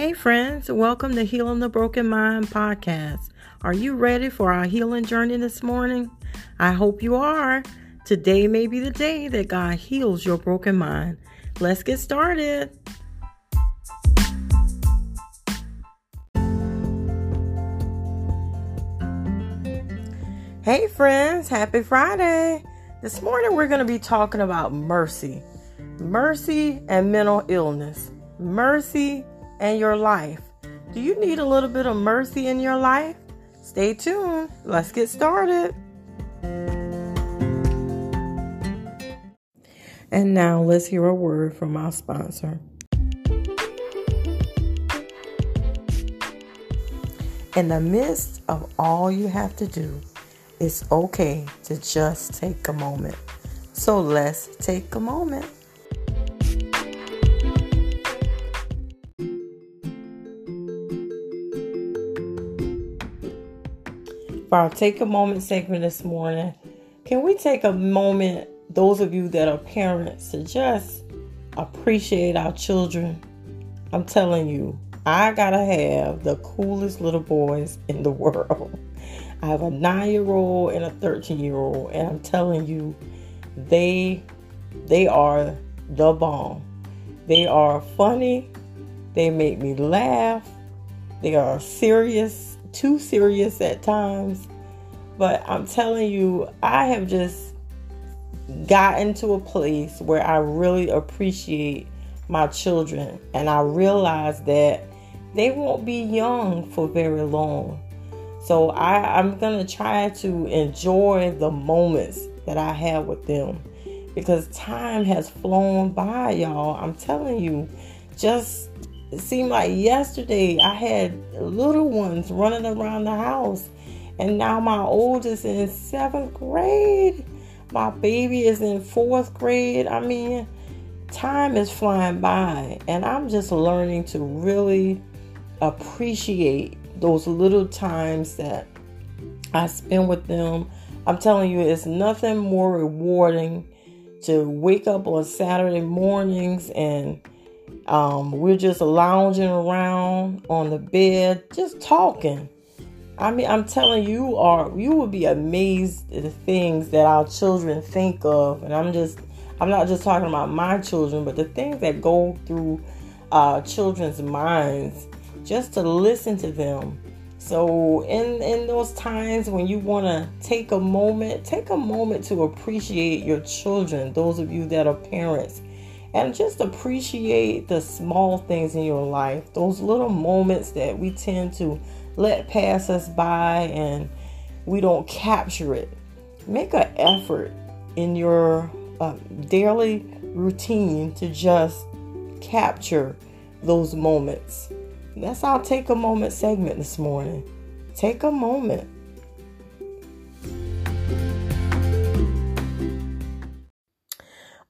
Hey, friends, welcome to Healing the Broken Mind podcast. Are you ready for our healing journey this morning? I hope you are. Today may be the day that God heals your broken mind. Let's get started. Hey, friends, happy Friday. This morning we're going to be talking about mercy, mercy and mental illness, mercy and your life. Do you need a little bit of mercy in your life? Stay tuned. Let's get started. And now let's hear a word from our sponsor. In the midst of all you have to do, it's okay to just take a moment. So let's take a moment. Our Take a Moment segment this morning, can we take a moment, those of you that are parents, to just appreciate our children? I'm telling you, I gotta have the coolest little boys in the world. I have a nine year old and a 13 year old, and I'm telling you, they they are the bomb. They are funny. They make me laugh. They are serious too serious at times. But I'm telling you, I have just gotten to a place where I really appreciate my children. And I realize that they won't be young for very long. So I, I'm going to try to enjoy the moments that I have with them because time has flown by, y'all. I'm telling you, just it seemed like yesterday I had little ones running around the house, and now my oldest is in seventh grade. My baby is in fourth grade. I mean, time is flying by, and I'm just learning to really appreciate those little times that I spend with them. I'm telling you, it's nothing more rewarding to wake up on Saturday mornings and um, we're just lounging around on the bed, just talking. I mean, I'm telling you, are you will be amazed at the things that our children think of, and I'm just, I'm not just talking about my children, but the things that go through uh, children's minds, just to listen to them. So, in in those times when you want to take a moment, take a moment to appreciate your children. Those of you that are parents and just appreciate the small things in your life, those little moments that we tend to let pass us by and we don't capture it. Make an effort in your uh, daily routine to just capture those moments. That's our take a moment segment this morning. Take a moment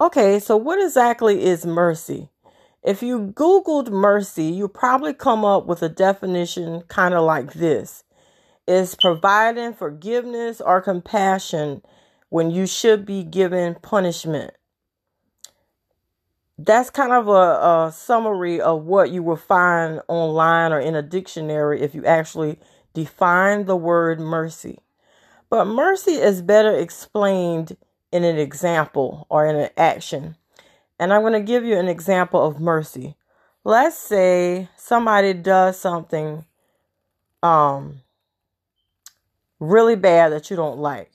Okay, so what exactly is mercy? If you Googled mercy, you probably come up with a definition kind of like this it's providing forgiveness or compassion when you should be given punishment. That's kind of a, a summary of what you will find online or in a dictionary if you actually define the word mercy. But mercy is better explained in an example or in an action. And I'm going to give you an example of mercy. Let's say somebody does something um really bad that you don't like.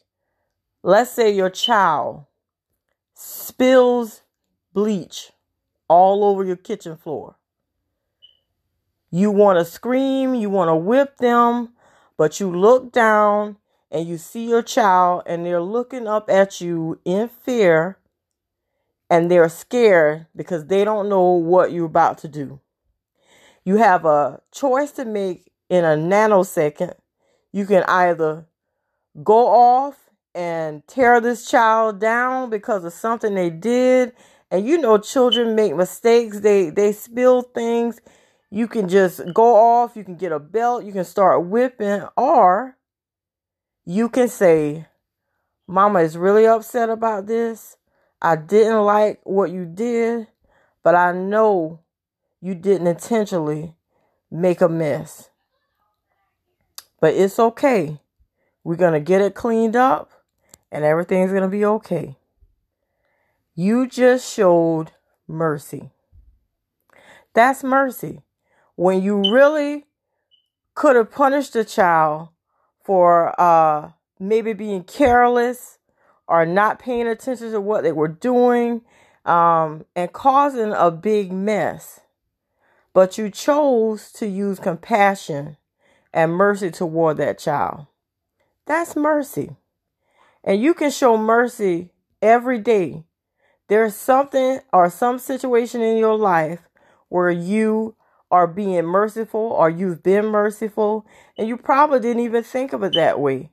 Let's say your child spills bleach all over your kitchen floor. You want to scream, you want to whip them, but you look down and you see your child and they're looking up at you in fear and they're scared because they don't know what you're about to do. You have a choice to make in a nanosecond. You can either go off and tear this child down because of something they did. And you know children make mistakes. They they spill things. You can just go off, you can get a belt, you can start whipping or you can say, Mama is really upset about this. I didn't like what you did, but I know you didn't intentionally make a mess. But it's okay. We're going to get it cleaned up and everything's going to be okay. You just showed mercy. That's mercy. When you really could have punished the child for uh, maybe being careless or not paying attention to what they were doing um, and causing a big mess. But you chose to use compassion and mercy toward that child. That's mercy. And you can show mercy every day. There's something or some situation in your life where you are being merciful or you've been merciful and you probably didn't even think of it that way.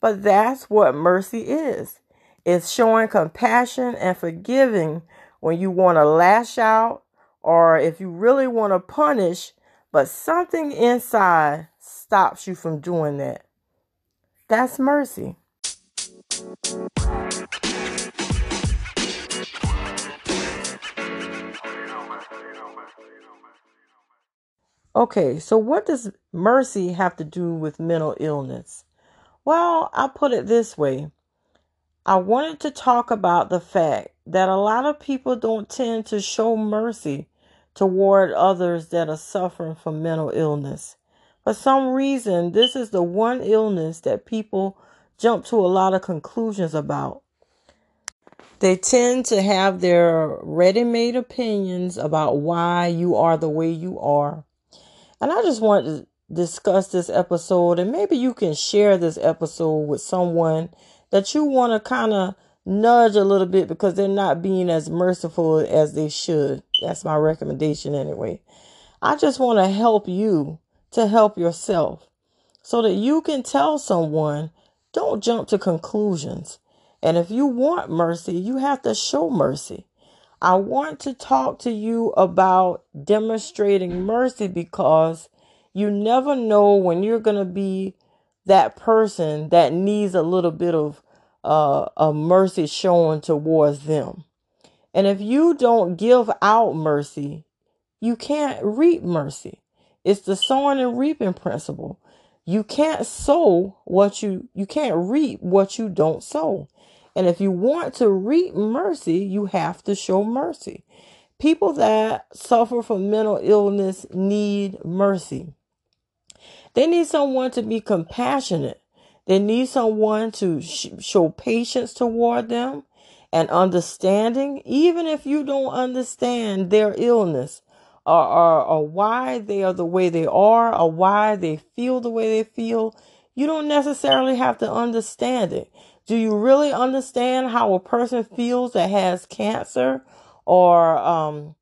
But that's what mercy is. It's showing compassion and forgiving when you want to lash out or if you really want to punish, but something inside stops you from doing that. That's mercy. Okay, so what does mercy have to do with mental illness? Well, I'll put it this way. I wanted to talk about the fact that a lot of people don't tend to show mercy toward others that are suffering from mental illness. For some reason, this is the one illness that people jump to a lot of conclusions about. They tend to have their ready made opinions about why you are the way you are. And I just want to discuss this episode, and maybe you can share this episode with someone that you want to kind of nudge a little bit because they're not being as merciful as they should. That's my recommendation, anyway. I just want to help you to help yourself so that you can tell someone don't jump to conclusions. And if you want mercy, you have to show mercy. I want to talk to you about demonstrating mercy because you never know when you're going to be that person that needs a little bit of uh, a mercy shown towards them. And if you don't give out mercy, you can't reap mercy. It's the sowing and reaping principle. You can't sow what you you can't reap what you don't sow. And if you want to reap mercy, you have to show mercy. People that suffer from mental illness need mercy. They need someone to be compassionate. They need someone to sh- show patience toward them and understanding, even if you don't understand their illness or, or, or why they are the way they are or why they feel the way they feel. You don't necessarily have to understand it. Do you really understand how a person feels that has cancer or um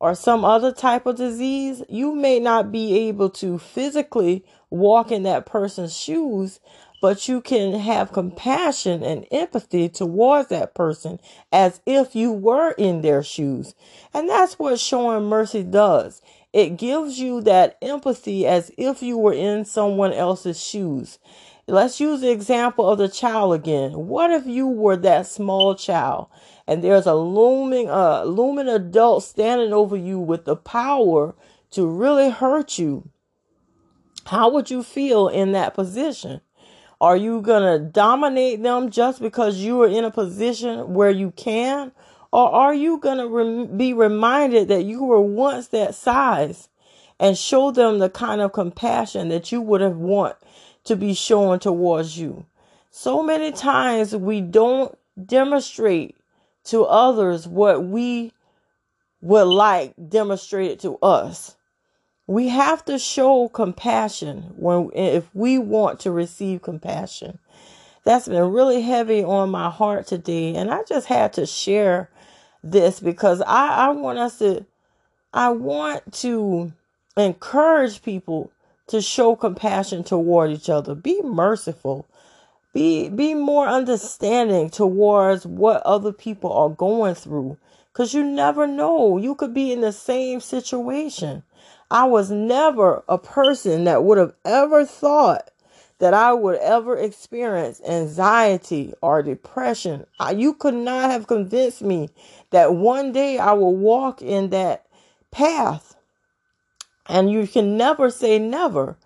or some other type of disease? You may not be able to physically walk in that person's shoes, but you can have compassion and empathy towards that person as if you were in their shoes. And that's what showing mercy does. It gives you that empathy as if you were in someone else's shoes. Let's use the example of the child again. What if you were that small child and there's a looming uh looming adult standing over you with the power to really hurt you? How would you feel in that position? Are you going to dominate them just because you are in a position where you can? Or are you going to be reminded that you were once that size and show them the kind of compassion that you would have want to be shown towards you. So many times we don't demonstrate to others what we would like demonstrated to us. We have to show compassion when if we want to receive compassion. That's been really heavy on my heart today, and I just had to share this because I, I want us to I want to encourage people to show compassion toward each other. Be merciful. Be be more understanding towards what other people are going through cuz you never know. You could be in the same situation. I was never a person that would have ever thought that I would ever experience anxiety or depression. I, you could not have convinced me that one day I would walk in that path And you can never say never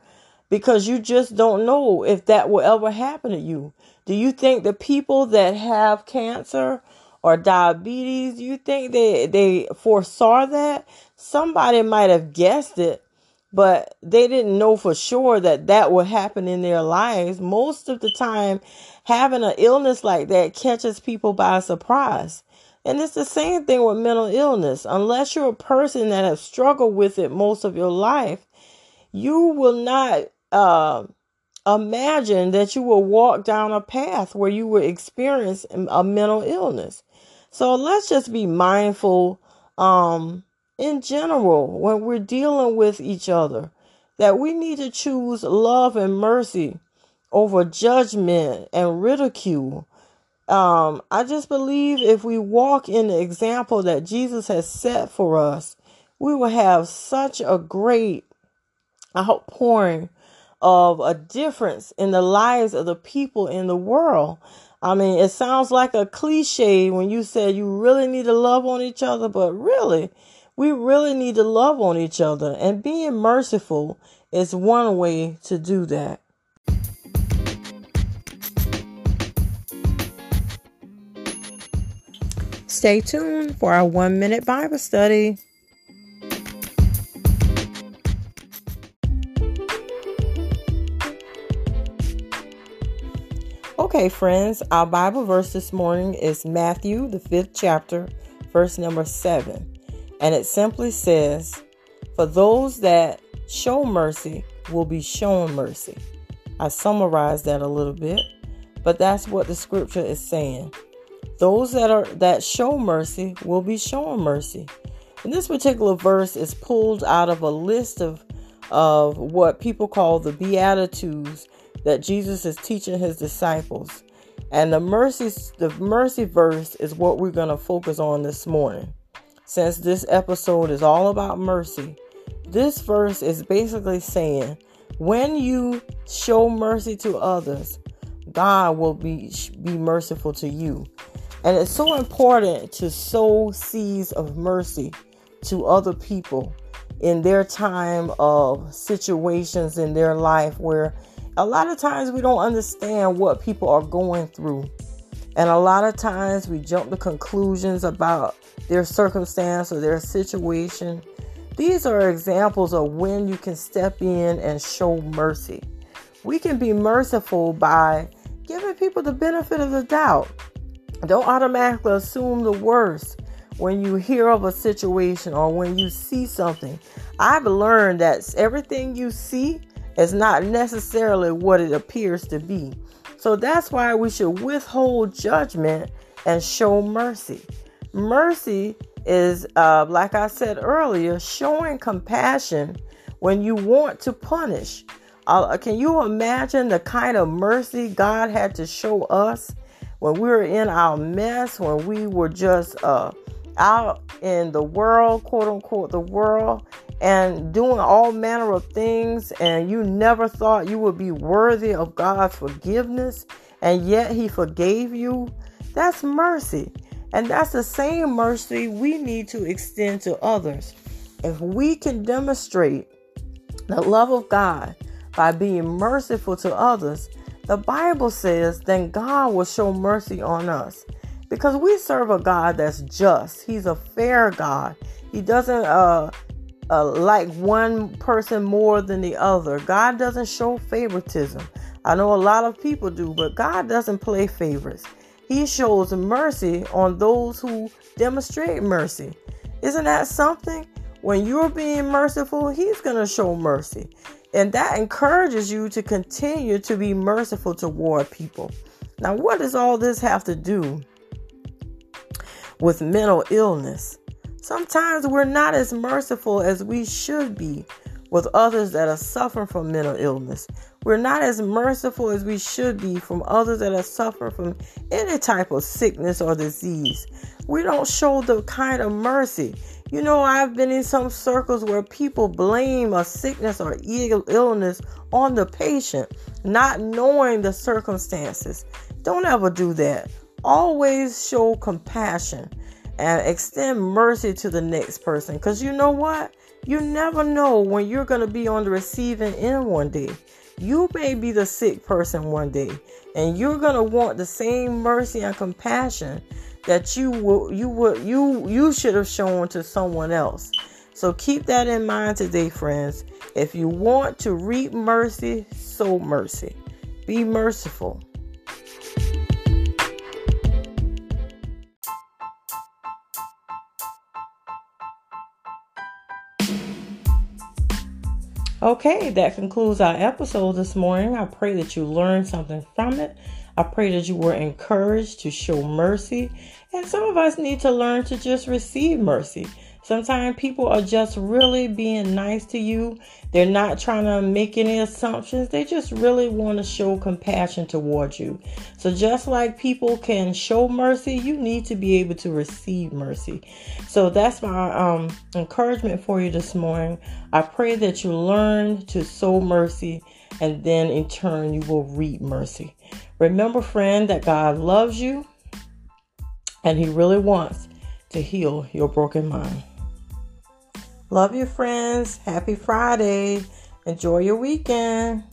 because you just don't know if that will ever happen to you. Do you think the people that have cancer or diabetes, you think they they foresaw that? Somebody might have guessed it, but they didn't know for sure that that would happen in their lives. Most of the time, having an illness like that catches people by surprise. And it's the same thing with mental illness. Unless you're a person that has struggled with it most of your life, you will not uh, imagine that you will walk down a path where you will experience a mental illness. So let's just be mindful um, in general when we're dealing with each other that we need to choose love and mercy over judgment and ridicule. Um, I just believe if we walk in the example that Jesus has set for us, we will have such a great outpouring of a difference in the lives of the people in the world. I mean, it sounds like a cliche when you say you really need to love on each other, but really, we really need to love on each other. And being merciful is one way to do that. Stay tuned for our one minute Bible study. Okay, friends, our Bible verse this morning is Matthew, the fifth chapter, verse number seven. And it simply says, For those that show mercy will be shown mercy. I summarized that a little bit, but that's what the scripture is saying. Those that are that show mercy will be shown mercy. And this particular verse is pulled out of a list of of what people call the beatitudes that Jesus is teaching his disciples. And the mercy the mercy verse is what we're going to focus on this morning. Since this episode is all about mercy, this verse is basically saying when you show mercy to others, God will be be merciful to you. And it's so important to sow seeds of mercy to other people in their time of situations in their life where a lot of times we don't understand what people are going through. And a lot of times we jump to conclusions about their circumstance or their situation. These are examples of when you can step in and show mercy. We can be merciful by people the benefit of the doubt. Don't automatically assume the worst when you hear of a situation or when you see something. I've learned that everything you see is not necessarily what it appears to be. So that's why we should withhold judgment and show mercy. Mercy is, uh, like I said earlier, showing compassion when you want to punish. Uh, can you imagine the kind of mercy God had to show us when we were in our mess, when we were just uh, out in the world, quote unquote, the world, and doing all manner of things, and you never thought you would be worthy of God's forgiveness, and yet He forgave you, that's mercy. And that's the same mercy we need to extend to others. If we can demonstrate the love of God by being merciful to others, the Bible says, then God will show mercy on us. Because we serve a God that's just. He's a fair God. He doesn't uh uh, like one person more than the other. God doesn't show favoritism. I know a lot of people do, but God doesn't play favorites. He shows mercy on those who demonstrate mercy. Isn't that something? When you're being merciful, He's going to show mercy. And that encourages you to continue to be merciful toward people. Now, what does all this have to do with mental illness? Sometimes we're not as merciful as we should be with others that are suffering from mental illness. We're not as merciful as we should be from others that are suffering from any type of sickness or disease. We don't show the kind of mercy. You know, I've been in some circles where people blame a sickness or illness on the patient, not knowing the circumstances. Don't ever do that. Always show compassion and extend mercy to the next person. Because you know what? You never know when you're going to be on the receiving end one day. You may be the sick person one day, and you're going to want the same mercy and compassion that you will you would you you should have shown to someone else. So keep that in mind today, friends. If you want to reap mercy, sow mercy. Be merciful. Okay, that concludes our episode this morning. I pray that you learned something from it. I pray that you were encouraged to show mercy. And some of us need to learn to just receive mercy. Sometimes people are just really being nice to you. They're not trying to make any assumptions. They just really want to show compassion towards you. So, just like people can show mercy, you need to be able to receive mercy. So, that's my um, encouragement for you this morning. I pray that you learn to sow mercy and then in turn you will reap mercy. Remember, friend, that God loves you and He really wants to heal your broken mind. Love you, friends. Happy Friday. Enjoy your weekend.